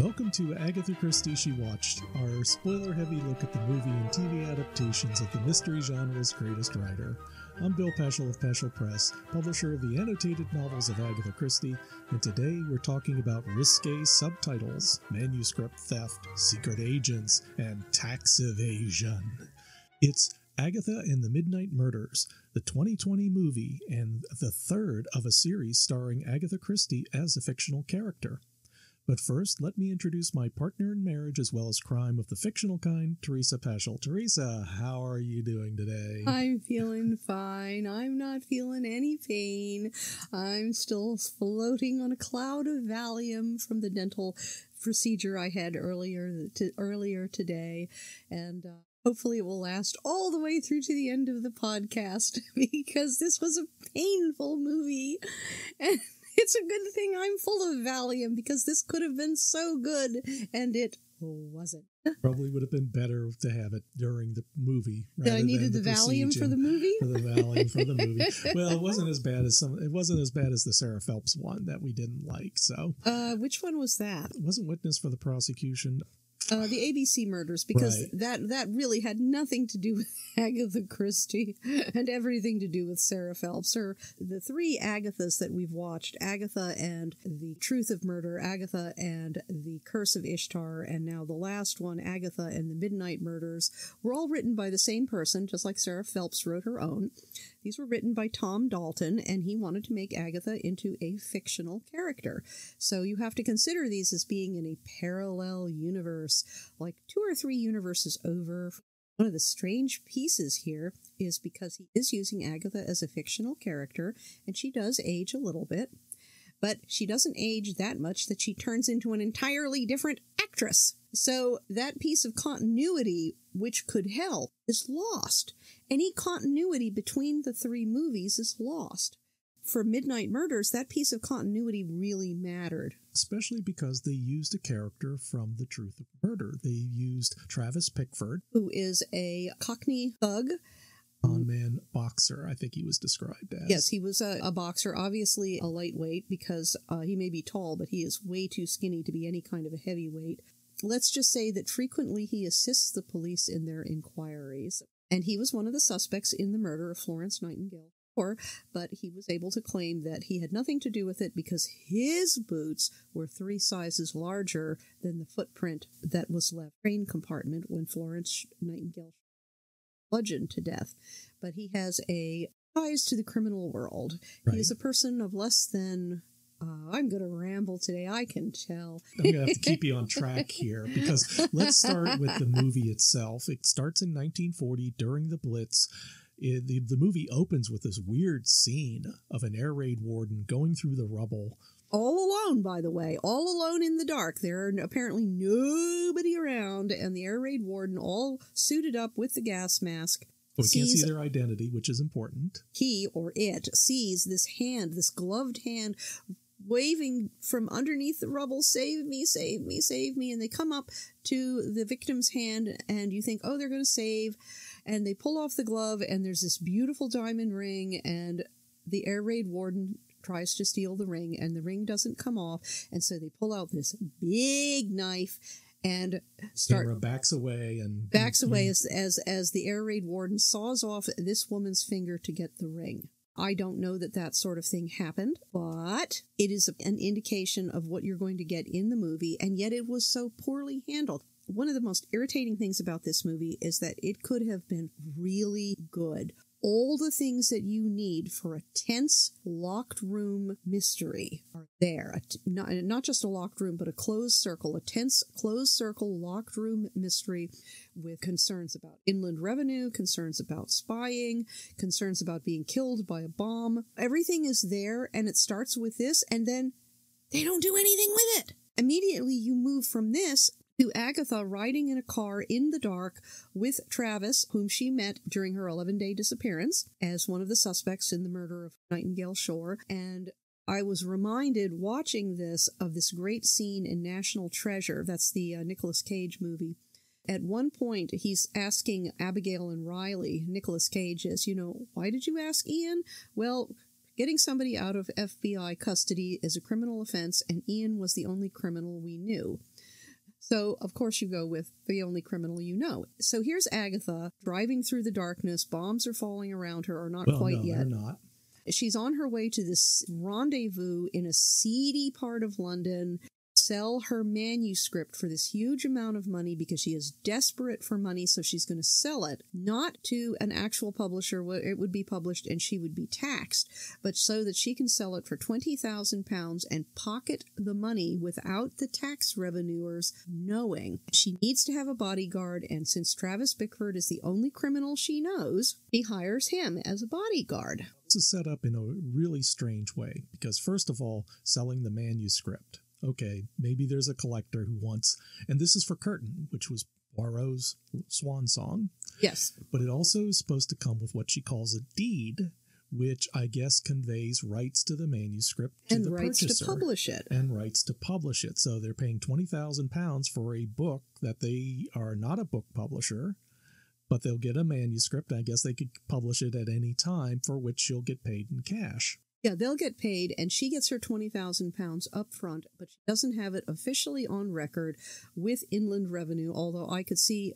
Welcome to Agatha Christie She Watched, our spoiler heavy look at the movie and TV adaptations of the mystery genre's greatest writer. I'm Bill Peschel of Peschel Press, publisher of the annotated novels of Agatha Christie, and today we're talking about risque subtitles, manuscript theft, secret agents, and tax evasion. It's Agatha and the Midnight Murders, the 2020 movie, and the third of a series starring Agatha Christie as a fictional character. But first, let me introduce my partner in marriage as well as crime of the fictional kind, Teresa Peschel. Teresa, how are you doing today? I'm feeling fine. I'm not feeling any pain. I'm still floating on a cloud of Valium from the dental procedure I had earlier to, earlier today, and. Uh, hopefully it will last all the way through to the end of the podcast because this was a painful movie and it's a good thing I'm full of Valium because this could have been so good, and it wasn't. Probably would have been better to have it during the movie. That I needed the, the Valium for the movie. For the Valium for the movie. well, it wasn't as bad as some. It wasn't as bad as the Sarah Phelps one that we didn't like. So, uh, which one was that? It wasn't witness for the prosecution. Uh, the ABC murders, because right. that that really had nothing to do with Agatha Christie and everything to do with Sarah Phelps. Or the three Agathas that we've watched: Agatha and the Truth of Murder, Agatha and the Curse of Ishtar, and now the last one, Agatha and the Midnight Murders, were all written by the same person, just like Sarah Phelps wrote her own. These were written by Tom Dalton, and he wanted to make Agatha into a fictional character. So you have to consider these as being in a parallel universe, like two or three universes over. One of the strange pieces here is because he is using Agatha as a fictional character, and she does age a little bit, but she doesn't age that much that she turns into an entirely different actress. So that piece of continuity, which could help, is lost. Any continuity between the three movies is lost. For Midnight Murders, that piece of continuity really mattered. Especially because they used a character from The Truth of Murder. They used Travis Bickford, who is a Cockney thug con man boxer, I think he was described as. Yes, he was a, a boxer, obviously a lightweight because uh, he may be tall, but he is way too skinny to be any kind of a heavyweight. Let's just say that frequently he assists the police in their inquiries and he was one of the suspects in the murder of Florence Nightingale. But he was able to claim that he had nothing to do with it because his boots were three sizes larger than the footprint that was left train compartment when Florence Nightingale bludgeoned to death. But he has a ties to the criminal world. Right. He is a person of less than uh, I'm going to ramble today. I can tell. I'm going to have to keep you on track here because let's start with the movie itself. It starts in 1940 during the Blitz. It, the, the movie opens with this weird scene of an air raid warden going through the rubble. All alone, by the way, all alone in the dark. There are apparently nobody around, and the air raid warden, all suited up with the gas mask, we can't see their identity, which is important. He or it sees this hand, this gloved hand waving from underneath the rubble, save me, save me, save me. And they come up to the victim's hand, and you think, oh, they're going to save. And they pull off the glove, and there's this beautiful diamond ring, and the air raid warden tries to steal the ring, and the ring doesn't come off. And so they pull out this big knife and start Sarah backs away and backs away as, as as the air raid warden saws off this woman's finger to get the ring. I don't know that that sort of thing happened, but it is an indication of what you're going to get in the movie, and yet it was so poorly handled. One of the most irritating things about this movie is that it could have been really good all the things that you need for a tense locked room mystery are there. Not, not just a locked room, but a closed circle, a tense closed circle locked room mystery with concerns about inland revenue, concerns about spying, concerns about being killed by a bomb. Everything is there, and it starts with this, and then they don't do anything with it. Immediately, you move from this to Agatha riding in a car in the dark with Travis, whom she met during her 11 day disappearance as one of the suspects in the murder of Nightingale Shore. And I was reminded watching this of this great scene in National Treasure. That's the uh, Nicolas Cage movie. At one point, he's asking Abigail and Riley, Nicolas Cage is, you know, why did you ask Ian? Well, getting somebody out of FBI custody is a criminal offense, and Ian was the only criminal we knew. So, of course, you go with the only criminal you know. So here's Agatha driving through the darkness. Bombs are falling around her, or not well, quite no, yet. they're not. She's on her way to this rendezvous in a seedy part of London. Sell her manuscript for this huge amount of money because she is desperate for money, so she's going to sell it not to an actual publisher where it would be published and she would be taxed, but so that she can sell it for twenty thousand pounds and pocket the money without the tax revenuers knowing. She needs to have a bodyguard, and since Travis Bickford is the only criminal she knows, he hires him as a bodyguard. This is set up in a really strange way because, first of all, selling the manuscript. Okay, maybe there's a collector who wants, and this is for Curtain, which was Poirot's swan song, Yes. but it also is supposed to come with what she calls a deed, which I guess conveys rights to the manuscript to and the rights purchaser to publish it. and rights to publish it. So they're paying twenty thousand pounds for a book that they are not a book publisher, but they'll get a manuscript. I guess they could publish it at any time, for which she'll get paid in cash. Yeah, they'll get paid, and she gets her twenty thousand pounds up front, but she doesn't have it officially on record with Inland Revenue. Although I could see,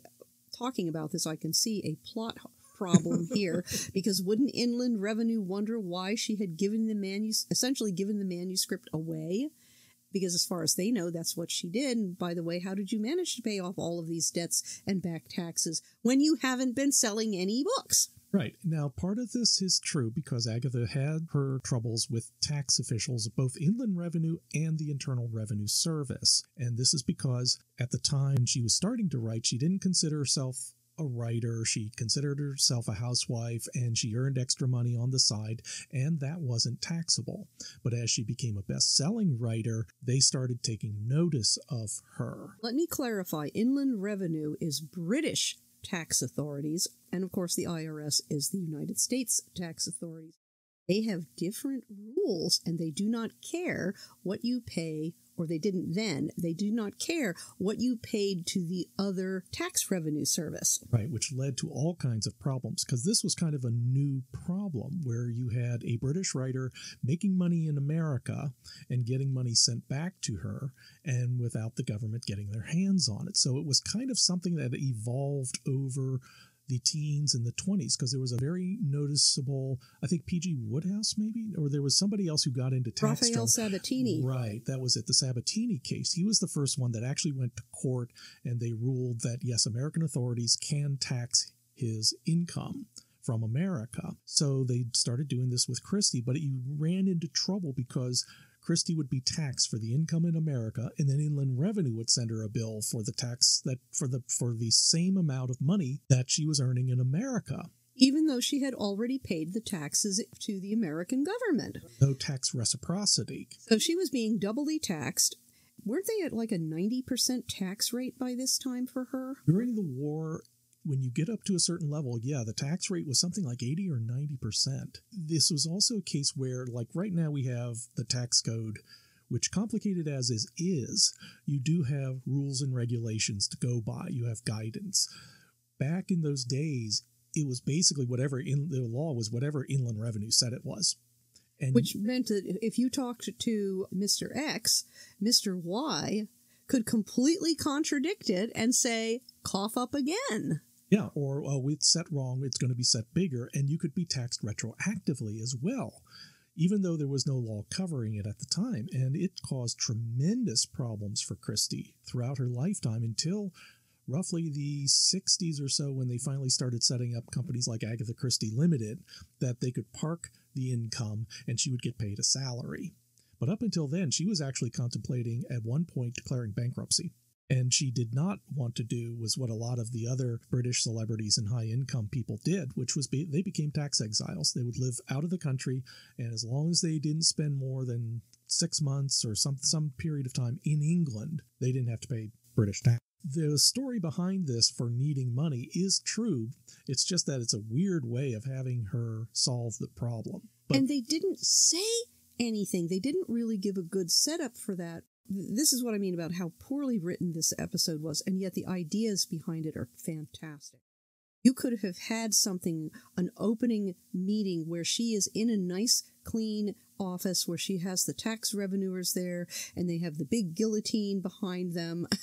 talking about this, I can see a plot problem here because wouldn't Inland Revenue wonder why she had given the manus essentially given the manuscript away? Because as far as they know, that's what she did. And by the way, how did you manage to pay off all of these debts and back taxes when you haven't been selling any books? Right. Now, part of this is true because Agatha had her troubles with tax officials, both Inland Revenue and the Internal Revenue Service. And this is because at the time she was starting to write, she didn't consider herself a writer. She considered herself a housewife and she earned extra money on the side, and that wasn't taxable. But as she became a best selling writer, they started taking notice of her. Let me clarify Inland Revenue is British tax authorities, and of course, the IRS is the United States tax authorities. They have different rules and they do not care what you pay, or they didn't then, they do not care what you paid to the other tax revenue service. Right, which led to all kinds of problems because this was kind of a new problem where you had a British writer making money in America and getting money sent back to her and without the government getting their hands on it. So it was kind of something that evolved over the teens and the 20s because there was a very noticeable i think pg Wodehouse maybe or there was somebody else who got into tax Rafael. Sabatini. Right, that was it. The Sabatini case. He was the first one that actually went to court, and they ruled that yes, American authorities can tax his income from America. So they started doing this with Christie, but he ran into trouble because Christie would be taxed for the income in America, and then Inland Revenue would send her a bill for the tax that for the for the same amount of money that she was earning in America. Even though she had already paid the taxes to the American government. No tax reciprocity. So she was being doubly taxed. Weren't they at like a 90% tax rate by this time for her? During the war, when you get up to a certain level, yeah, the tax rate was something like 80 or 90%. This was also a case where, like right now, we have the tax code, which, complicated as is, is, you do have rules and regulations to go by, you have guidance. Back in those days, it was basically whatever in the law was whatever inland revenue said it was. And Which meant that if you talked to Mr. X, Mr. Y could completely contradict it and say, cough up again. Yeah, or oh, it's set wrong, it's going to be set bigger, and you could be taxed retroactively as well, even though there was no law covering it at the time. And it caused tremendous problems for Christie throughout her lifetime until roughly the 60s or so when they finally started setting up companies like Agatha Christie Limited that they could park the income and she would get paid a salary. But up until then, she was actually contemplating at one point declaring bankruptcy and she did not want to do was what a lot of the other British celebrities and high income people did, which was be, they became tax exiles. They would live out of the country, and as long as they didn't spend more than six months or some some period of time in England, they didn't have to pay British tax. The story behind this for needing money is true. It's just that it's a weird way of having her solve the problem. But and they didn't say anything. They didn't really give a good setup for that. This is what I mean about how poorly written this episode was, and yet the ideas behind it are fantastic. You could have had something, an opening meeting where she is in a nice clean office where she has the tax revenuers there and they have the big guillotine behind them.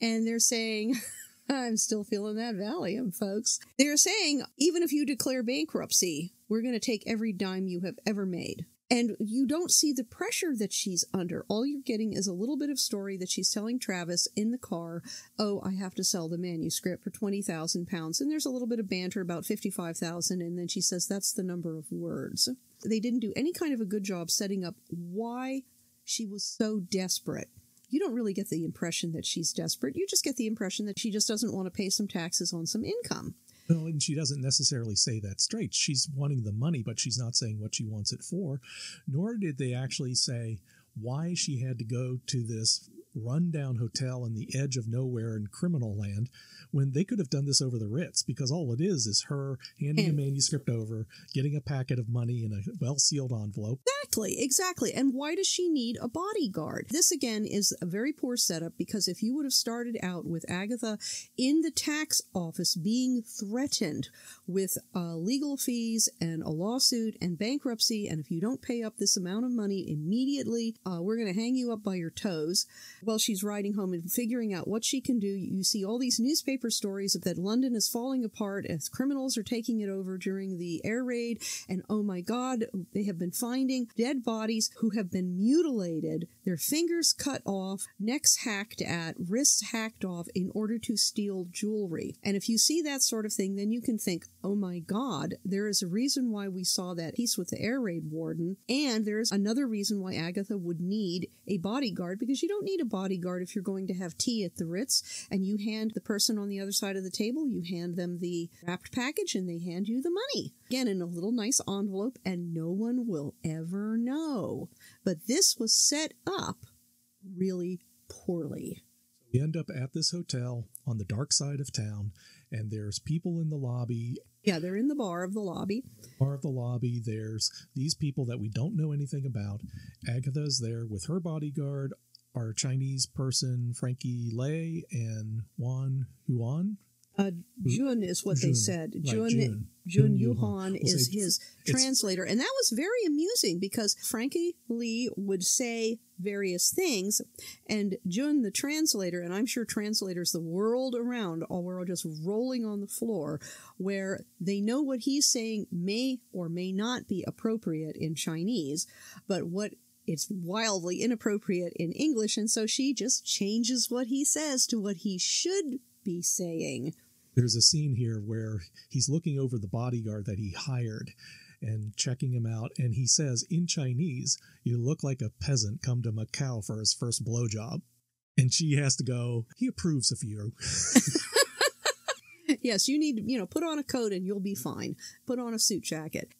And they're saying, I'm still feeling that Valium, folks. They're saying, even if you declare bankruptcy, we're going to take every dime you have ever made. And you don't see the pressure that she's under. All you're getting is a little bit of story that she's telling Travis in the car, oh, I have to sell the manuscript for 20,000 pounds. And there's a little bit of banter about 55,000. And then she says that's the number of words. They didn't do any kind of a good job setting up why she was so desperate. You don't really get the impression that she's desperate. You just get the impression that she just doesn't want to pay some taxes on some income. No, and she doesn't necessarily say that straight. She's wanting the money, but she's not saying what she wants it for. Nor did they actually say why she had to go to this rundown hotel on the edge of nowhere in criminal land when they could have done this over the Ritz because all it is is her handing And- a manuscript over, getting a packet of money in a well sealed envelope. Exactly, exactly. And why does she need a bodyguard? This again is a very poor setup because if you would have started out with Agatha in the tax office being threatened with uh, legal fees and a lawsuit and bankruptcy, and if you don't pay up this amount of money immediately, uh, we're going to hang you up by your toes. While she's riding home and figuring out what she can do, you see all these newspaper stories that London is falling apart as criminals are taking it over during the air raid, and oh my God, they have been finding dead bodies who have been mutilated, their fingers cut off, necks hacked at, wrists hacked off in order to steal jewelry. And if you see that sort of thing, then you can think, oh my God, there is a reason why we saw that piece with the air raid warden, and there's another reason why Agatha would need a bodyguard because you don't need a bodyguard if you're going to have tea at the Ritz and you hand the person on the other side of the table, you hand them the wrapped package and they hand you the money. Again, in a little nice envelope, and no one will ever know. But this was set up really poorly. We end up at this hotel on the dark side of town, and there's people in the lobby. Yeah, they're in the bar of the lobby. Bar of the lobby, there's these people that we don't know anything about. Agatha's there with her bodyguard, our Chinese person, Frankie Lei, and Juan Huan. Uh, Jun is what they Jun, said. right, Jun, Jun. Jun Yuhan. We'll is his translator. And that was very amusing because Frankie Lee would say various things, and Jun, the translator, and I'm sure translators the world around all were just rolling on the floor where they know what he's saying may or may not be appropriate in Chinese, but what it's wildly inappropriate in English, and so she just changes what he says to what he should be saying. There's a scene here where he's looking over the bodyguard that he hired and checking him out, and he says in Chinese, You look like a peasant come to Macau for his first blowjob. And she has to go, He approves of you. yes, you need, you know, put on a coat and you'll be fine. Put on a suit jacket.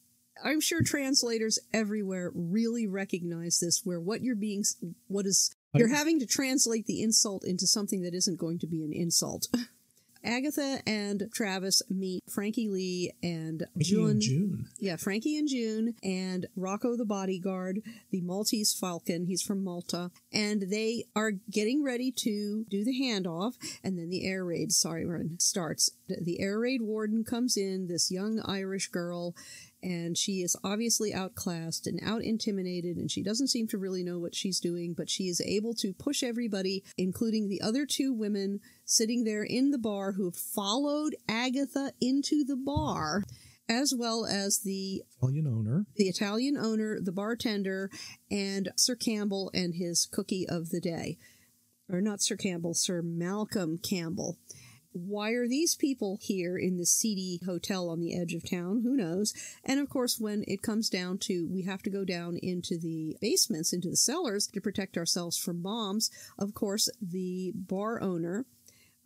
I'm sure translators everywhere really recognize this, where what you're being, what is, you're having to translate the insult into something that isn't going to be an insult. Agatha and Travis meet Frankie Lee and Frankie June. and June. Yeah, Frankie and June and Rocco the bodyguard, the Maltese Falcon. He's from Malta. And they are getting ready to do the handoff. And then the air raid, sorry, starts. The air raid warden comes in, this young Irish girl, and she is obviously outclassed and out intimidated, and she doesn't seem to really know what she's doing, but she is able to push everybody, including the other two women sitting there in the bar who have followed Agatha into the bar as well as the Italian owner. the Italian owner, the bartender, and Sir Campbell and his cookie of the day. Or not Sir Campbell, Sir Malcolm Campbell. Why are these people here in this seedy hotel on the edge of town? Who knows? And of course, when it comes down to we have to go down into the basements, into the cellars to protect ourselves from bombs, of course, the bar owner,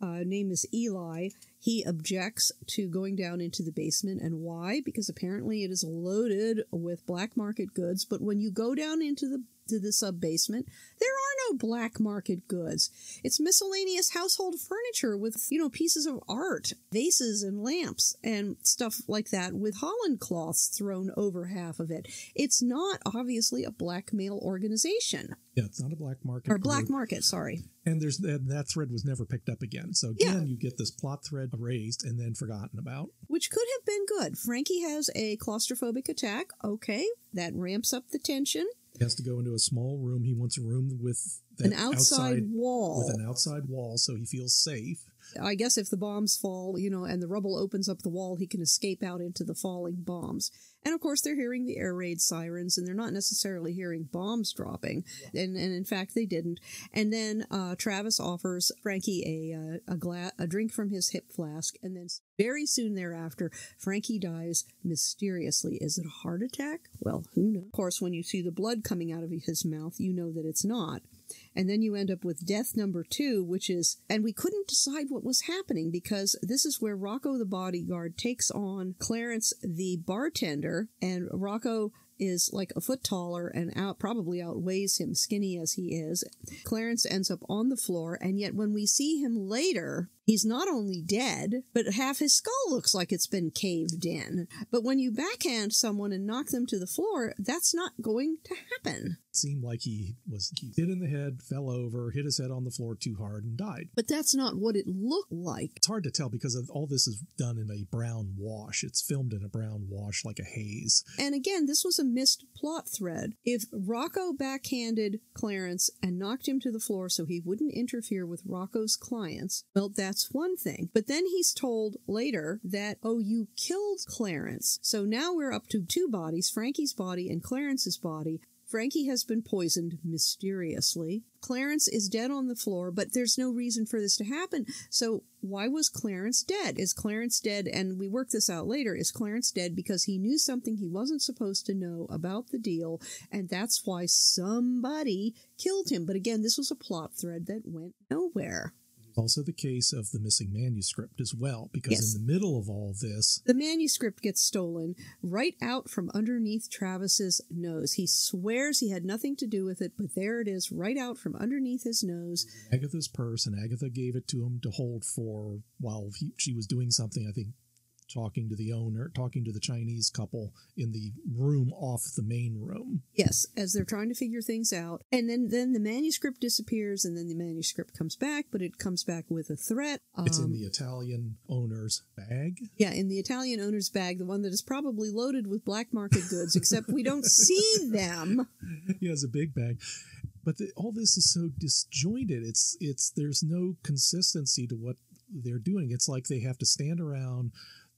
uh, name is Eli, he objects to going down into the basement. And why? Because apparently it is loaded with black market goods. But when you go down into the to the sub basement, there are no black market goods. It's miscellaneous household furniture with, you know, pieces of art, vases and lamps and stuff like that with Holland cloths thrown over half of it. It's not obviously a blackmail organization. Yeah, it's not a black market. Or black group. market, sorry. And there's that, that thread was never picked up again. So again, you get this plot thread erased and then forgotten about. Which could have been good. Frankie has a claustrophobic attack. Okay, that ramps up the tension. He has to go into a small room. He wants a room with an outside, wall. With an outside wall so he feels safe. I guess if the bombs fall, you know, and the rubble opens up the wall, he can escape out into the falling bombs. And of course, they're hearing the air raid sirens, and they're not necessarily hearing bombs dropping. And, and in fact, they didn't. And then uh, Travis offers Frankie a uh, a, gla- a drink from his hip flask, and then very soon thereafter, Frankie dies mysteriously. Is it a heart attack? Well, who knows? Of course, when you see the blood coming out of his mouth, you know that it's not. And then you end up with death number two, which is, and we couldn't decide what was happening because this is where Rocco the bodyguard takes on Clarence the bartender, and Rocco is like a foot taller and out probably outweighs him skinny as he is. Clarence ends up on the floor. And yet when we see him later he's not only dead but half his skull looks like it's been caved in. But when you backhand someone and knock them to the floor that's not going to happen. It seemed like he was hit in the head fell over hit his head on the floor too hard and died. But that's not what it looked like. It's hard to tell because all this is done in a brown wash. It's filmed in a brown wash like a haze. And again this was a missed plot thread. If Rocco backhanded Clarence and knocked him to the floor so he wouldn't interfere with Rocco's clients, well, that's one thing. But then he's told later that, oh, you killed Clarence. So now we're up to two bodies Frankie's body and Clarence's body. Frankie has been poisoned mysteriously. Clarence is dead on the floor, but there's no reason for this to happen. So, why was Clarence dead? Is Clarence dead? And we work this out later. Is Clarence dead because he knew something he wasn't supposed to know about the deal, and that's why somebody killed him? But again, this was a plot thread that went nowhere also the case of the missing manuscript as well, because yes. in the middle of all this, the manuscript gets stolen right out from underneath Travis's nose. He swears he had nothing to do with it, but there it is, right out from underneath his nose. Agatha's purse, and Agatha gave it to him to hold for while he, she was doing something, I think, talking to the owner, talking to the Chinese couple in the room off the main room. Yes, as they're trying to figure things out. And then, then the manuscript disappears and then the manuscript comes back, but it comes back with a threat. It's um, in the Italian owner's bag. Yeah, in the Italian owner's bag, the one that is probably loaded with black market goods, except we don't see them. He has a big bag but the, all this is so disjointed it's it's there's no consistency to what they're doing it's like they have to stand around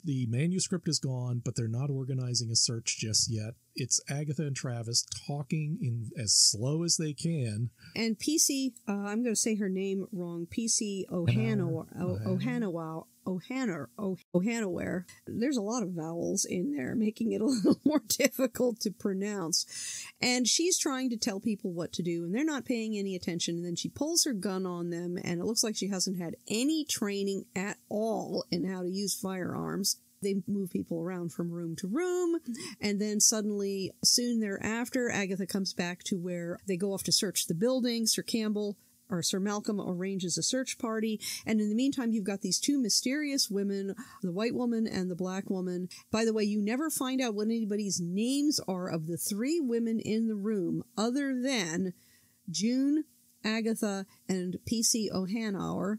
the manuscript is gone, but they're not organizing a search just yet. It's Agatha and Travis talking in as slow as they can. And PC, uh, I'm going to say her name wrong. PC Ohana, Ohana, Ohana, Ohanaware. There's a lot of vowels in there, making it a little more difficult to pronounce. And she's trying to tell people what to do, and they're not paying any attention. And then she pulls her gun on them, and it looks like she hasn't had any training at all in how to use firearms. They move people around from room to room, and then suddenly, soon thereafter, Agatha comes back to where they go off to search the building. Sir Campbell or Sir Malcolm arranges a search party. And in the meantime, you've got these two mysterious women, the white woman and the black woman. By the way, you never find out what anybody's names are of the three women in the room other than June, Agatha, and P.C. Ohanauer.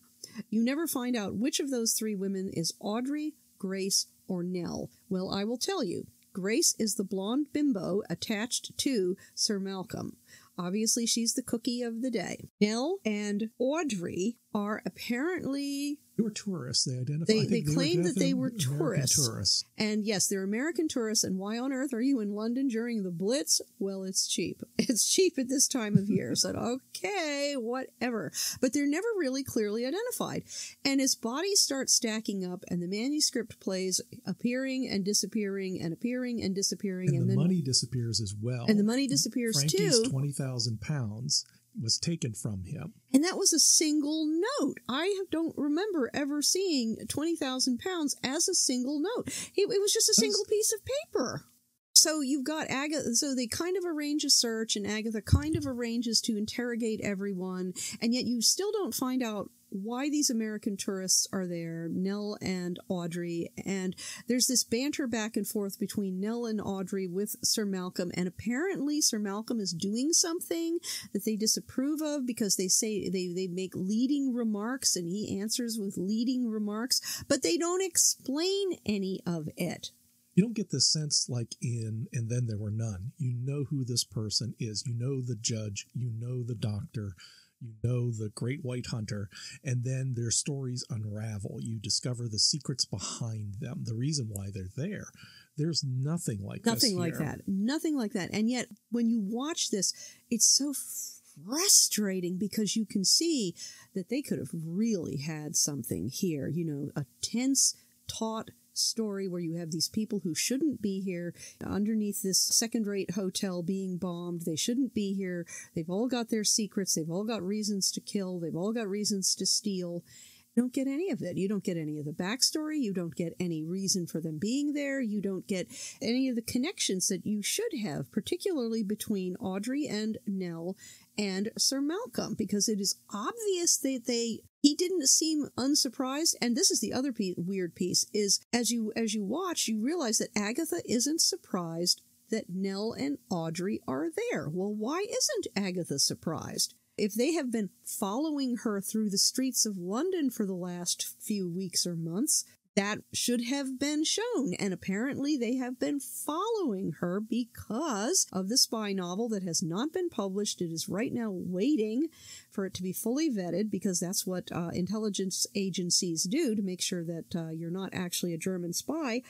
You never find out which of those three women is Audrey, Grace, or Nell. Well, I will tell you. Grace is the blonde bimbo attached to Sir Malcolm. Obviously, she's the cookie of the day. Nell and Audrey are apparently they were tourists. They identified. They, they, they claimed that they were tourists. tourists. And yes, they're American tourists. And why on earth are you in London during the Blitz? Well, it's cheap. It's cheap at this time of year. so okay, whatever. But they're never really clearly identified. And as bodies start stacking up, and the manuscript plays appearing and disappearing and appearing and disappearing, and, and the then, money disappears as well. And the money disappears Frankie's too. Twenty thousand pounds was taken from him. And that was a single note. I don't remember ever seeing 20,000 pounds as a single note. It, it was just a single piece of paper. so you've got Agatha. So they kind of arrange a search, and Agatha kind of arranges to interrogate everyone, and yet you still don't find out why these American tourists are there, Nell and Audrey. And there's this banter back and forth between Nell and Audrey with Sir Malcolm. And apparently, Sir Malcolm is doing something that they disapprove of because they say they, they make leading remarks and he answers with leading remarks, but they don't explain any of it. You don't get this sense like in And Then There Were None. You know who this person is. You know the judge. You know the doctor you know the great white hunter, and then their stories unravel. You discover the secrets behind them, the reason why they're there. There's nothing like nothing like that. Nothing like that. And yet, when you watch this, it's so frustrating because you can see that they could have really had something here. You know, a tense, taut story where you have these people who shouldn't be here underneath this second rate hotel being bombed. They shouldn't be here. They've all got their secrets. They've all got reasons to kill. They've all got reasons to steal. You don't get any of it. You don't get any of the backstory. You don't get any reason for them being there. You don't get any of the connections that you should have, particularly between Audrey and Nell and Sir Malcolm, because it is obvious that they he didn't seem unsurprised. And this is the other piece, weird piece is as you as you watch you realize that agatha isn't surprised that nell and audrey are there. Well why isn't agatha surprised? If they have been following her through the streets of london for the last few weeks or months that should have been shown. And apparently, they have been following her because of the spy novel that has not been published. It is right now waiting for it to be fully vetted because that's what uh, intelligence agencies do to make sure that uh, you're not actually a German spy.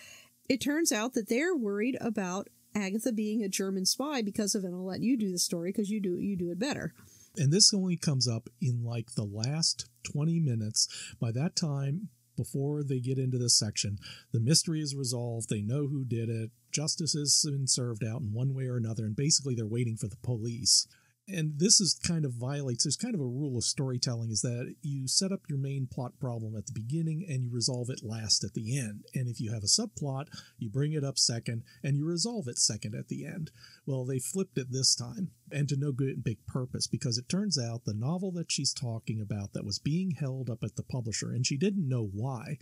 It turns out that they're worried about Agatha being a German spy because of, and I'll let you do the story because you do you do it better. And this only comes up in like the last 20 minutes. By that time, before they get into this section. The mystery is resolved. They know who did it. Justice has been served out in one way or another, and basically they're waiting for the police and this is kind of violates there's kind of a rule of storytelling is that you set up your main plot problem at the beginning and you resolve it last at the end and if you have a subplot you bring it up second and you resolve it second at the end well they flipped it this time and to no good and big purpose because it turns out the novel that she's talking about that was being held up at the publisher and she didn't know why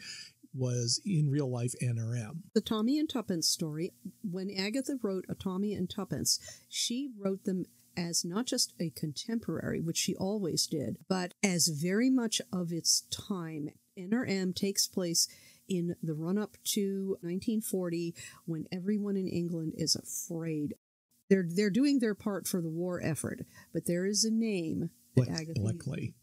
was in real life N or M. The Tommy and Tuppence story, when Agatha wrote a Tommy and Tuppence, she wrote them as not just a contemporary, which she always did, but as very much of its time. N or M takes place in the run up to 1940 when everyone in England is afraid. They're, they're doing their part for the war effort, but there is a name that Agatha. Bletchley.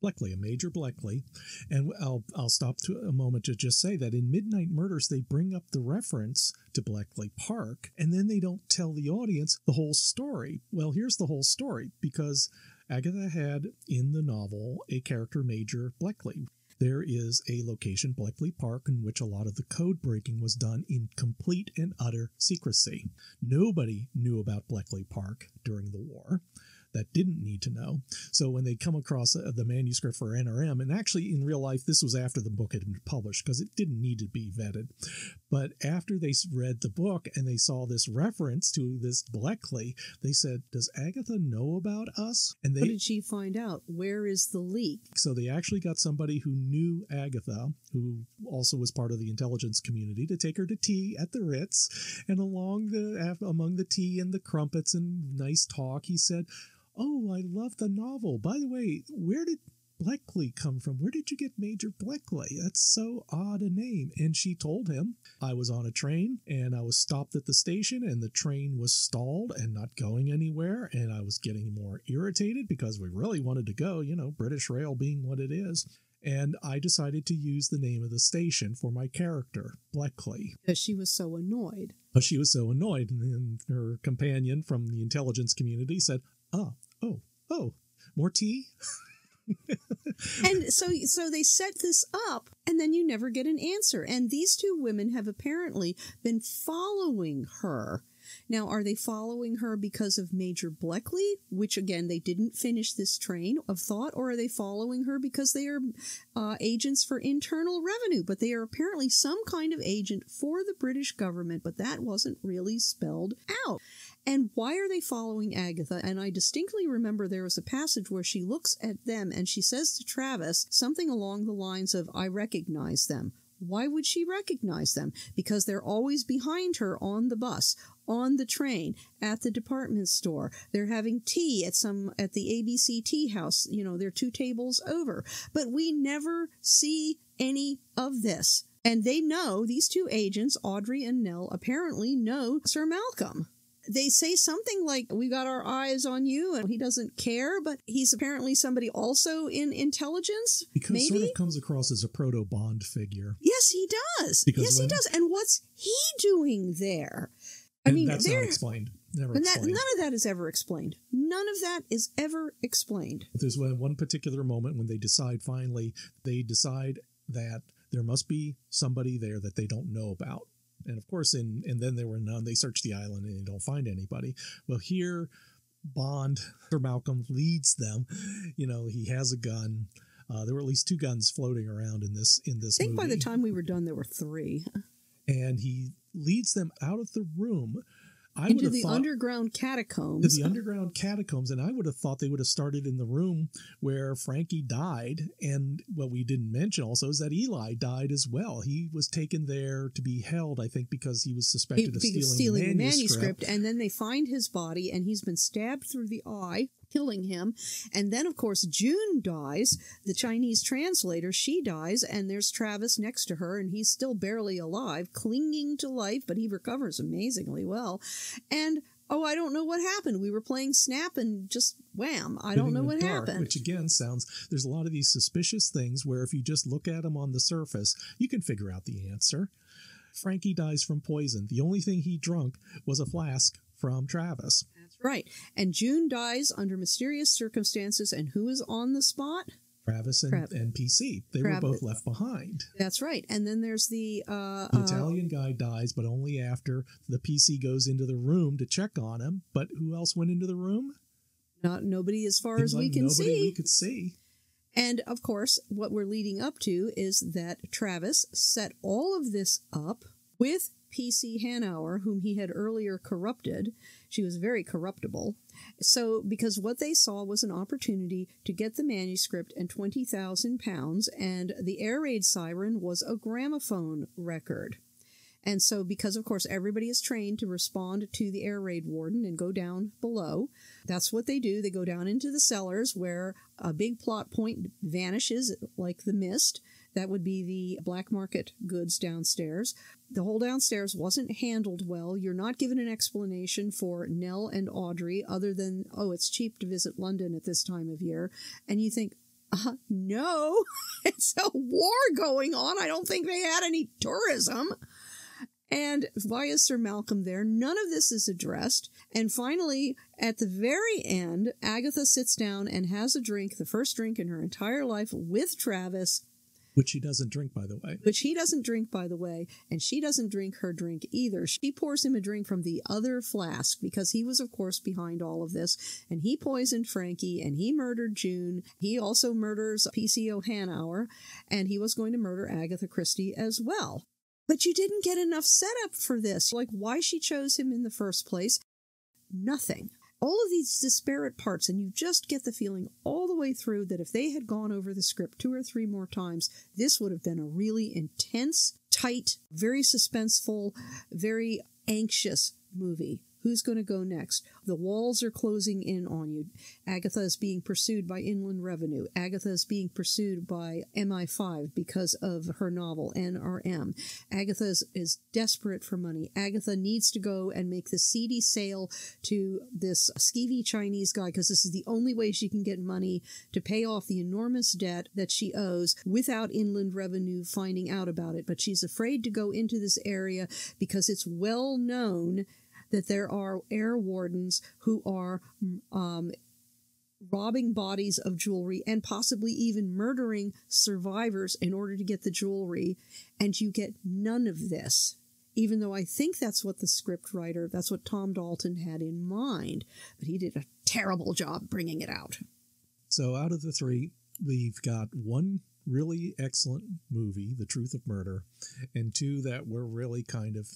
Bletchley, a Major Bletchley. And I'll, I'll stop to a moment to just say that in Midnight Murders, they bring up the reference to Bletchley Park, and then they don't tell the audience the whole story. Well, here's the whole story because Agatha had in the novel a character, Major Bletchley. There is a location, Bletchley Park, in which a lot of the code breaking was done in complete and utter secrecy. Nobody knew about Bletchley Park during the war that didn't need to know. So when they come across uh, the manuscript for N or M, and actually in real life, this was after the book had been published because it didn't need to be vetted. But after they read the book and they saw this reference to this Bletchley, they said, Does Agatha know about us? And they, How did she find out? Where is the leak? So they actually got somebody who knew Agatha, who also was part of the intelligence community, to take her to tea at the Ritz. And along the among the tea and the crumpets and nice talk, he said, Oh, I love the novel. By the way, where did Bletchley come from? Where did you get Major Bletchley? That's so odd a name. And she told him, I was on a train and I was stopped at the station and the train was stalled and not going anywhere. And I was getting more irritated because we really wanted to go, you know, British Rail being what it is. And I decided to use the name of the station for my character, Bletchley. Because she was so annoyed. But she was so annoyed. And then her companion from the intelligence community said, Ah, oh, oh, more tea? and so so they set this up and then you never get an answer and these two women have apparently been following her Now, are they following her because of Major Bletchley, which again, they didn't finish this train of thought, or are they following her because they are uh, agents for internal revenue? But they are apparently some kind of agent for the British government, but that wasn't really spelled out. And why are they following Agatha? And I distinctly remember there was a passage where she looks at them and she says to Travis something along the lines of, I recognize them. Why would she recognize them? Because they're always behind her on the bus, on the train, at the department store. They're having tea at some at the ABC tea house. You know, they're two tables over. But we never see any of this. And they know these two agents, Audrey and Nell, apparently know Sir Malcolm they say something like, We got our eyes on you, and he doesn't care, but he's apparently somebody also in intelligence. Because maybe? sort of comes across as a proto Bond figure. Yes, he does. Because yes, when- he does. And what's he doing there? I And mean, that's not explained. Never And that, none of that is ever explained. None of that is ever explained. But There's one particular moment when they decide finally, they decide that there must be somebody there that they don't know about. And of course, in and then there were none. They search the island and they don't find anybody. Well, here, Bond or Malcolm leads them. You know, he has a gun. Uh, there were at least two guns floating around in this in this I think by the time we were done, there were three. and he leads them out of the room. I into the thought, underground to catacombs. the underground catacombs, and I would have thought they would have started in the room where Frankie died. And what we didn't mention also is that Eli died as well. He was taken there to be held, I think, because he was He- suspected of because stealing, stealing the manuscript. and then they find his body, and he's been stabbed through the eye, killing him. And then, of course, June dies. The Chinese translator, she dies, and there's Travis next to her, and he's still barely alive, clinging to life, but he recovers amazingly well. And oh, I don't know what happened. We were playing Snap, and just wham! I don't know what dark, happened. Which again sounds there's a lot of these suspicious things where if you just look at them on the surface, you can figure out the answer. Frankie dies from poison. The only thing he drunk was a flask from Travis. That's right. And June dies under mysterious circumstances, and who is on the spot? Travis and, Crab. and PC. They were both left behind. That's right. And then there's the uh, The uh, Italian guy dies, but only after the PC goes into the room to check on him. But who else went into the room? not nobody as far Seems as we like can nobody see. we could see. And of course, what we're leading up to is that Travis set all of this up with PC Hanauer, whom he had earlier corrupted. She was very corruptible. So, because what they saw was an opportunity to get the manuscript and 20,000 pounds, and the air raid siren was a gramophone record. And so, because of course everybody is trained to respond to the air raid warden and go down below, that's what they do. They go down into the cellars where a big plot point vanishes like the mist. That would be the black market goods downstairs. The whole downstairs wasn't handled well. You're not given an explanation for Nell and Audrey other than, oh, it's cheap to visit London at this time of year. And you think, uh, no, it's a war going on. I don't think they had any tourism. And why is Sir Malcolm there? None of this is addressed. And finally, at the very end, Agatha sits down and has a drink, the first drink in her entire life, with Travis, Which he doesn't drink, by the way. which he doesn't drink, by the way, and she doesn't drink her drink either. She pours him a drink from the other flask because he was, of course, behind all of this. And he poisoned Frankie and he murdered June. He also murders PCO Hanauer and he was going to murder Agatha Christie as well. But you didn't get enough setup for this. Like why she chose him in the first place. Nothing. All of these disparate parts, and you just get the feeling all the way through that if they had gone over the script two or three more times, this would have been a really intense, tight, very suspenseful, very anxious movie. Who's going to go next? The walls are closing in on you. Agatha is being pursued by Inland Revenue. Agatha is being pursued by MI5 because of her novel, N or M. Agatha is, is desperate for money. Agatha needs to go and make the seedy sale to this skeevy Chinese guy because this is the only way she can get money to pay off the enormous debt that she owes without Inland Revenue finding out about it. But she's afraid to go into this area because it's well known that there are air wardens who are um, robbing bodies of jewelry and possibly even murdering survivors in order to get the jewelry, and you get none of this. even though I think that's what the script writer, that's what Tom Dalton had in mind, but he did a terrible job bringing it out. So, out of the three, we've got one really excellent movie, The Truth of Murder, and two that were really kind of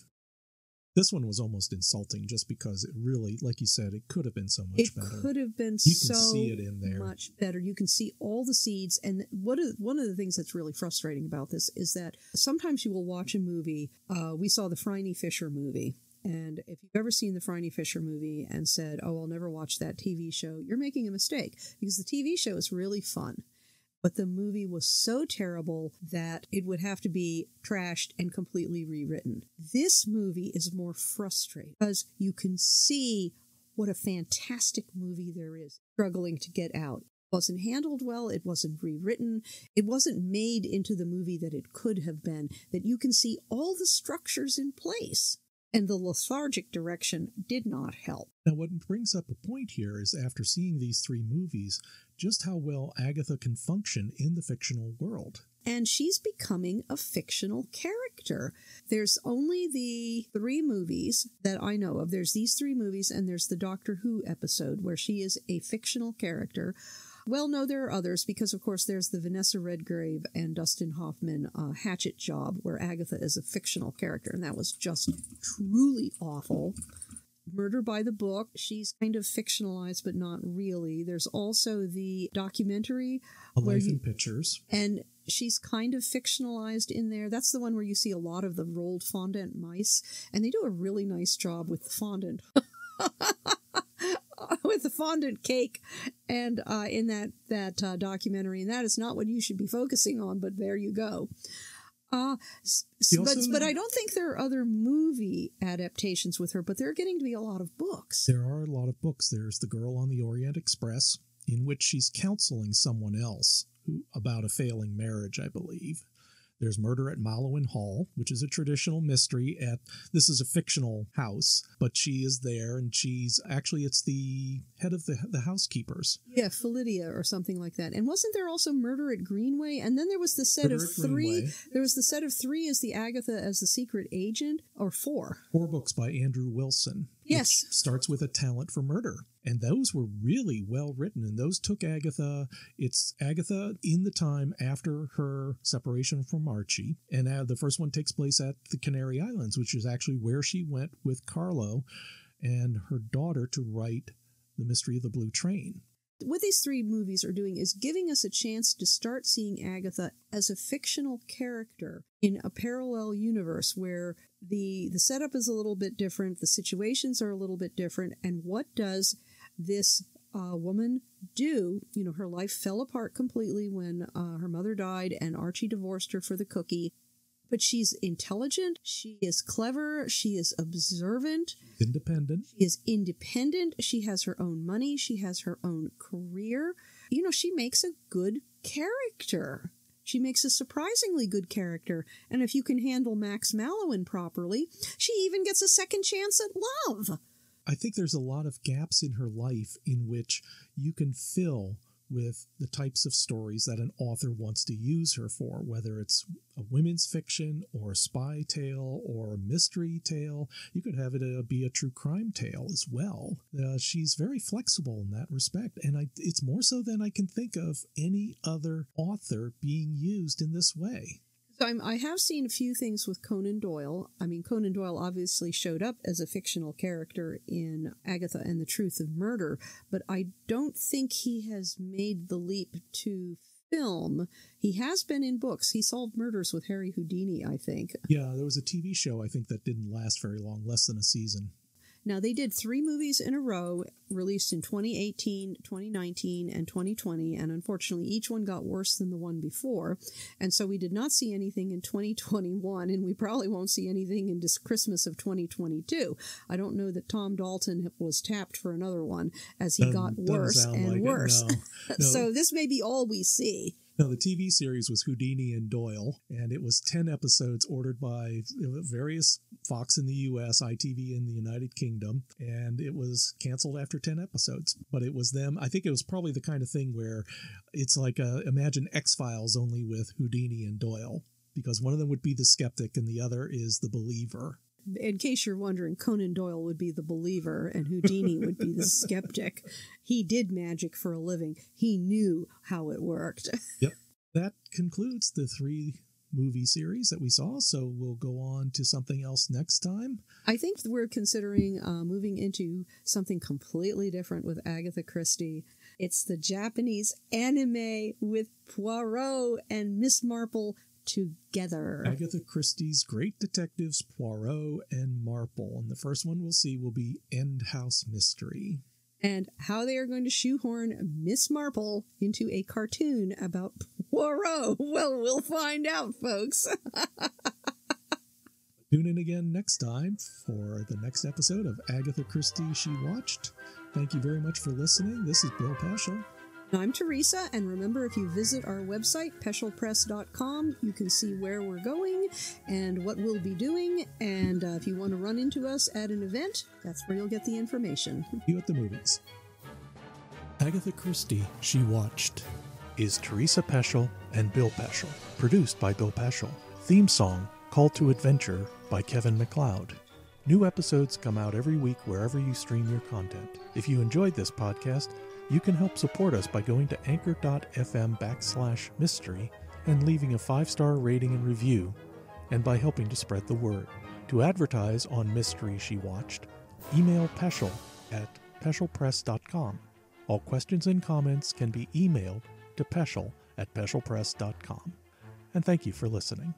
this one was almost insulting just because it really, like you said, it could have been so much it better. It could have been you so can see it in there. much better. You can see all the seeds. And one of, one of the things that's really frustrating about this is that sometimes you will watch a movie. Uh, we saw the Phryne Fisher movie. And if you've ever seen the Phryne Fisher movie and said, oh, I'll never watch that TV show, you're making a mistake because the TV show is really fun but the movie was so terrible that it would have to be trashed and completely rewritten. This movie is more frustrating because you can see what a fantastic movie there is struggling to get out. It wasn't handled well, it wasn't rewritten, it wasn't made into the movie that it could have been, that you can see all the structures in place and the lethargic direction did not help. Now, what brings up a point here is after seeing these three movies, just how well Agatha can function in the fictional world. And she's becoming a fictional character. There's only the three movies that I know of. There's these three movies, and there's the Doctor Who episode where she is a fictional character well, no, there are others because, of course, there's the Vanessa Redgrave and Dustin Hoffman uh, Hatchet job where Agatha is a fictional character, and that was just truly awful. Murder by the Book, she's kind of fictionalized, but not really. There's also the documentary. A Life you, in Pictures. And she's kind of fictionalized in there. That's the one where you see a lot of the rolled fondant mice, and they do a really nice job with the fondant. with the fondant cake and uh, in that that uh, documentary, and that is not what you should be focusing on. But there you go. Uh, but but I don't think there are other movie adaptations with her, but there are getting to be a lot of books. There are a lot of books. There's The Girl on the Orient Express, in which she's counseling someone else who about a failing marriage, I believe. There's Murder at Mallowan Hall, which is a traditional mystery at this is a fictional house, but she is there and she's actually it's the head of the the housekeepers. Yeah, Phyllida or something like that. And wasn't there also Murder at Greenway? And then there was the set Murder of 3. Greenway. There was the set of 3 as the Agatha as the secret agent or 4. Four books by Andrew Wilson. Yes. starts with a talent for murder. And those were really well written. And those took Agatha, it's Agatha in the time after her separation from Archie. And the first one takes place at the Canary Islands, which is actually where she went with Carlo and her daughter to write The Mystery of the Blue Train what these three movies are doing is giving us a chance to start seeing Agatha as a fictional character in a parallel universe where the the setup is a little bit different, the situations are a little bit different, and what does this uh, woman do? You know, her life fell apart completely when uh, her mother died, and Archie divorced her for the cookie but she's intelligent, she is clever, she is observant, independent. She is independent, she has her own money, she has her own career. You know, she makes a good character. She makes a surprisingly good character, and if you can handle Max Mallowan properly, she even gets a second chance at love. I think there's a lot of gaps in her life in which you can fill with the types of stories that an author wants to use her for, whether it's a women's fiction or a spy tale or a mystery tale. You could have it uh, be a true crime tale as well. Uh, she's very flexible in that respect, and I, it's more so than I can think of any other author being used in this way. I'm, i have seen a few things with Conan Doyle. I mean, Conan Doyle obviously showed up as a fictional character in Agatha and the Truth of Murder, but I don't think he has made the leap to film. He has been in books. He solved murders with Harry Houdini, I think. Yeah, there was a TV show I think that didn't last very long, less than a season. Now, they did three movies in a row, released in 2018, 2019, and 2020, and unfortunately, each one got worse than the one before. And so we did not see anything in 2021, and we probably won't see anything in this Christmas of 2022. I don't know that Tom Dalton was tapped for another one as he got worse and like worse. No. No. so this may be all we see. Now, the TV series was Houdini and Doyle, and it was 10 episodes ordered by various Fox in the US, ITV in the United Kingdom, and it was canceled after 10 episodes. But it was them, I think it was probably the kind of thing where it's like a, imagine X Files only with Houdini and Doyle, because one of them would be the skeptic and the other is the believer. In case you're wondering, Conan Doyle would be the believer and Houdini would be the skeptic. He did magic for a living. He knew how it worked. Yep. That concludes the three movie series that we saw, so we'll go on to something else next time. I think we're considering uh, moving into something completely different with Agatha Christie. It's the Japanese anime with Poirot and Miss Marple together. Agatha Christie's Great Detectives Poirot and Marple. And the first one we'll see will be End House Mystery. And how they are going to shoehorn Miss Marple into a cartoon about Poirot. Well, we'll find out, folks. Tune in again next time for the next episode of Agatha Christie She Watched. Thank you very much for listening. This is Bill Peschel. I'm Teresa, and remember if you visit our website, peschelpress.com, you can see where we're going and what we'll be doing. And uh, if you want to run into us at an event, that's where you'll get the information. You at the movies. Agatha Christie, She Watched, is Teresa Peschel and Bill Peschel. Produced by Bill Peschel. Theme song, Call to Adventure by Kevin MacLeod. New episodes come out every week wherever you stream your content. If you enjoyed this podcast, you can help support us by going to anchor.fm backslash mystery and leaving a five star rating and review, and by helping to spread the word. To advertise on Mystery She Watched, email Peschel at peschelpress.com. All questions and comments can be emailed to peschel at peschelpress.com. And thank you for listening.